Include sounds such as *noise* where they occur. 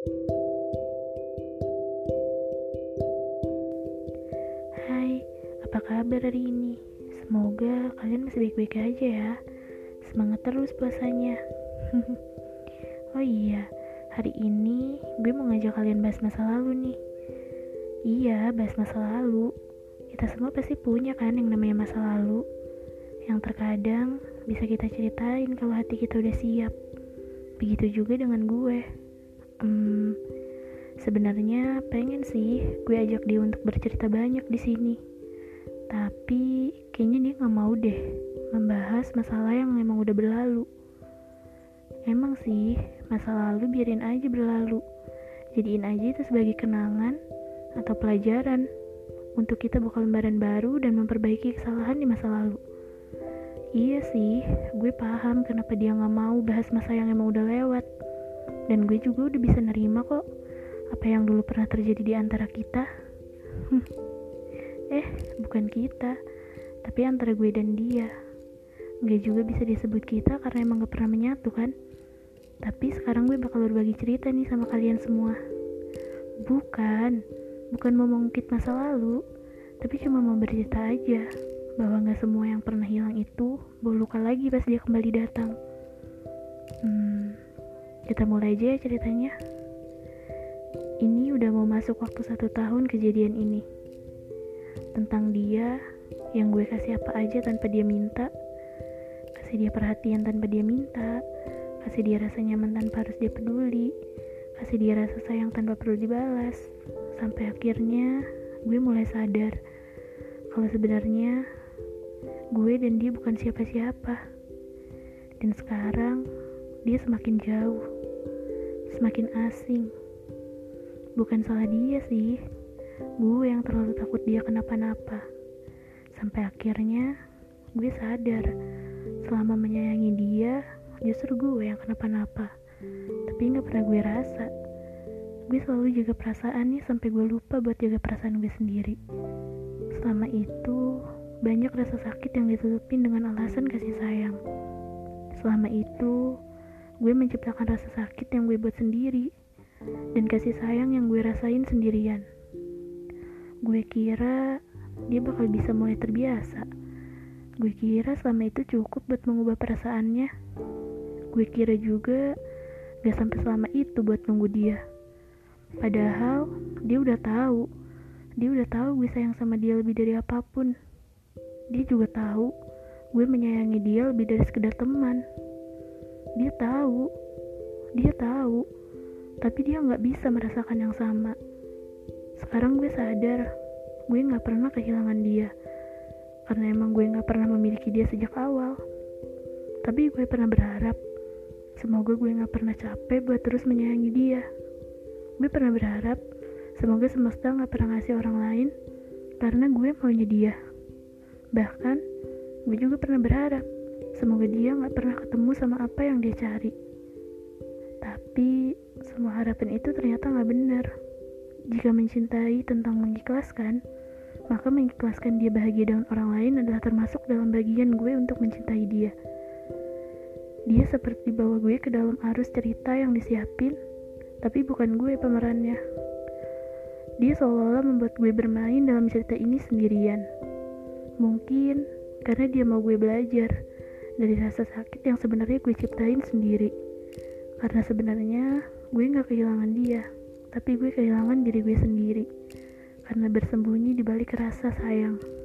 Hai, apa kabar hari ini? Semoga kalian masih baik-baik aja ya. Semangat terus puasanya. *laughs* oh iya, hari ini gue mau ngajak kalian bahas masa lalu nih. Iya, bahas masa lalu. Kita semua pasti punya kan yang namanya masa lalu. Yang terkadang bisa kita ceritain kalau hati kita udah siap. Begitu juga dengan gue. Hmm, sebenarnya pengen sih gue ajak dia untuk bercerita banyak di sini. Tapi kayaknya dia nggak mau deh membahas masalah yang memang udah berlalu. Emang sih, masa lalu biarin aja berlalu. Jadiin aja itu sebagai kenangan atau pelajaran untuk kita buka lembaran baru dan memperbaiki kesalahan di masa lalu. Iya sih, gue paham kenapa dia gak mau bahas masa yang emang udah lewat. Dan gue juga udah bisa nerima kok apa yang dulu pernah terjadi di antara kita. eh, bukan kita, tapi antara gue dan dia. Gak juga bisa disebut kita karena emang gak pernah menyatu kan. Tapi sekarang gue bakal berbagi cerita nih sama kalian semua. Bukan, bukan mau mengungkit masa lalu, tapi cuma mau bercerita aja bahwa gak semua yang pernah hilang itu bawa luka lagi pas dia kembali datang. Hmm, kita mulai aja ya ceritanya. Ini udah mau masuk waktu satu tahun kejadian ini. Tentang dia yang gue kasih apa aja tanpa dia minta, kasih dia perhatian tanpa dia minta, kasih dia rasa nyaman tanpa harus dia peduli, kasih dia rasa sayang tanpa perlu dibalas. Sampai akhirnya gue mulai sadar kalau sebenarnya gue dan dia bukan siapa-siapa. Dan sekarang dia semakin jauh, semakin asing. Bukan salah dia sih, gue yang terlalu takut dia kenapa-napa. Sampai akhirnya gue sadar, selama menyayangi dia, justru gue yang kenapa-napa. Tapi gak pernah gue rasa. Gue selalu jaga perasaannya sampai gue lupa buat jaga perasaan gue sendiri. Selama itu, banyak rasa sakit yang ditutupin dengan alasan kasih sayang. Selama itu, gue menciptakan rasa sakit yang gue buat sendiri dan kasih sayang yang gue rasain sendirian. Gue kira dia bakal bisa mulai terbiasa. Gue kira selama itu cukup buat mengubah perasaannya. Gue kira juga gak sampai selama itu buat nunggu dia. Padahal dia udah tahu, dia udah tahu gue sayang sama dia lebih dari apa pun. Dia juga tahu gue menyayangi dia lebih dari sekedar teman. Dia tahu, dia tahu, tapi dia nggak bisa merasakan yang sama. Sekarang gue sadar, gue nggak pernah kehilangan dia, karena emang gue nggak pernah memiliki dia sejak awal. Tapi gue pernah berharap, semoga gue nggak pernah capek buat terus menyayangi dia. Gue pernah berharap, semoga semesta nggak pernah ngasih orang lain, karena gue maunya dia. Bahkan, gue juga pernah berharap semoga dia gak pernah ketemu sama apa yang dia cari. Tapi, semua harapan itu ternyata gak benar. Jika mencintai tentang mengikhlaskan, maka mengikhlaskan dia bahagia dengan orang lain adalah termasuk dalam bagian gue untuk mencintai dia. Dia seperti bawa gue ke dalam arus cerita yang disiapin, tapi bukan gue pemerannya. Dia seolah-olah membuat gue bermain dalam cerita ini sendirian. Mungkin karena dia mau gue belajar dari rasa sakit yang sebenarnya gue ciptain sendiri. Karena sebenarnya gue gak kehilangan dia, tapi gue kehilangan diri gue sendiri. Karena bersembunyi di balik rasa sayang.